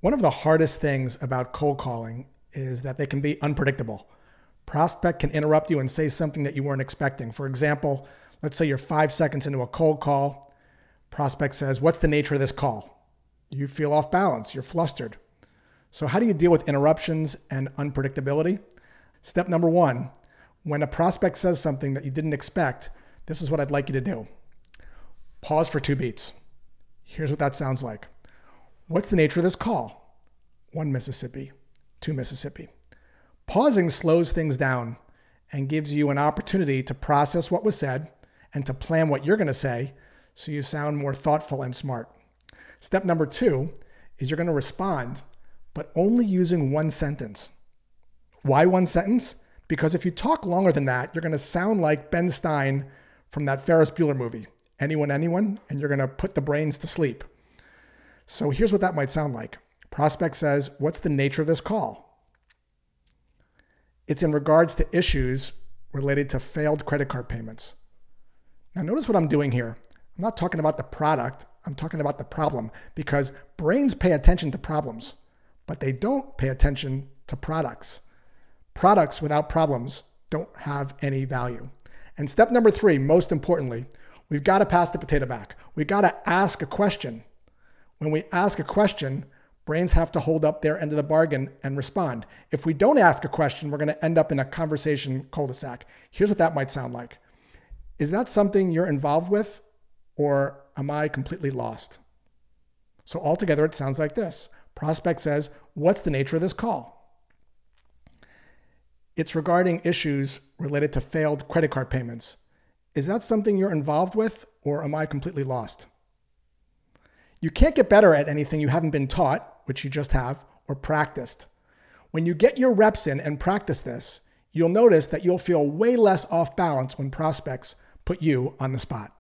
One of the hardest things about cold calling is that they can be unpredictable. Prospect can interrupt you and say something that you weren't expecting. For example, let's say you're five seconds into a cold call. Prospect says, What's the nature of this call? You feel off balance, you're flustered. So, how do you deal with interruptions and unpredictability? Step number one when a prospect says something that you didn't expect, this is what I'd like you to do pause for two beats. Here's what that sounds like. What's the nature of this call? One Mississippi, two Mississippi. Pausing slows things down and gives you an opportunity to process what was said and to plan what you're going to say so you sound more thoughtful and smart. Step number two is you're going to respond, but only using one sentence. Why one sentence? Because if you talk longer than that, you're going to sound like Ben Stein from that Ferris Bueller movie, Anyone, Anyone, and you're going to put the brains to sleep. So here's what that might sound like. Prospect says, What's the nature of this call? It's in regards to issues related to failed credit card payments. Now, notice what I'm doing here. I'm not talking about the product, I'm talking about the problem because brains pay attention to problems, but they don't pay attention to products. Products without problems don't have any value. And step number three, most importantly, we've got to pass the potato back. We've got to ask a question. When we ask a question, brains have to hold up their end of the bargain and respond. If we don't ask a question, we're going to end up in a conversation cul de sac. Here's what that might sound like Is that something you're involved with, or am I completely lost? So, altogether, it sounds like this Prospect says, What's the nature of this call? It's regarding issues related to failed credit card payments. Is that something you're involved with, or am I completely lost? You can't get better at anything you haven't been taught, which you just have, or practiced. When you get your reps in and practice this, you'll notice that you'll feel way less off balance when prospects put you on the spot.